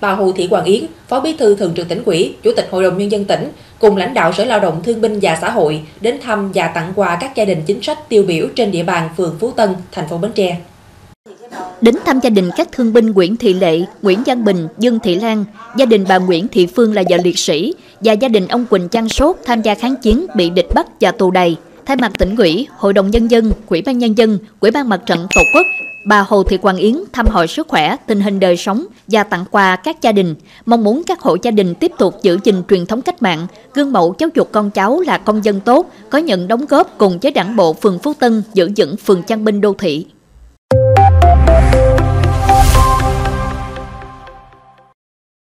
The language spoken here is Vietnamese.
bà Hồ Thị Hoàng Yến, Phó Bí thư Thường trực tỉnh ủy, Chủ tịch Hội đồng Nhân dân tỉnh, cùng lãnh đạo Sở Lao động Thương binh và Xã hội đến thăm và tặng quà các gia đình chính sách tiêu biểu trên địa bàn phường Phú Tân, thành phố Bến Tre. Đến thăm gia đình các thương binh Nguyễn Thị Lệ, Nguyễn Văn Bình, Dương Thị Lan, gia đình bà Nguyễn Thị Phương là vợ liệt sĩ và gia đình ông Quỳnh Trang Sốt tham gia kháng chiến bị địch bắt và tù đầy. Thay mặt tỉnh ủy, Hội đồng Nhân dân, Quỹ ban Nhân dân, Quỹ ban Mặt trận Tổ quốc, bà Hồ Thị Quang Yến thăm hỏi sức khỏe, tình hình đời sống và tặng quà các gia đình, mong muốn các hộ gia đình tiếp tục giữ gìn truyền thống cách mạng, gương mẫu giáo dục con cháu là công dân tốt, có nhận đóng góp cùng với đảng bộ phường Phú Tân giữ vững phường Trang Binh đô thị.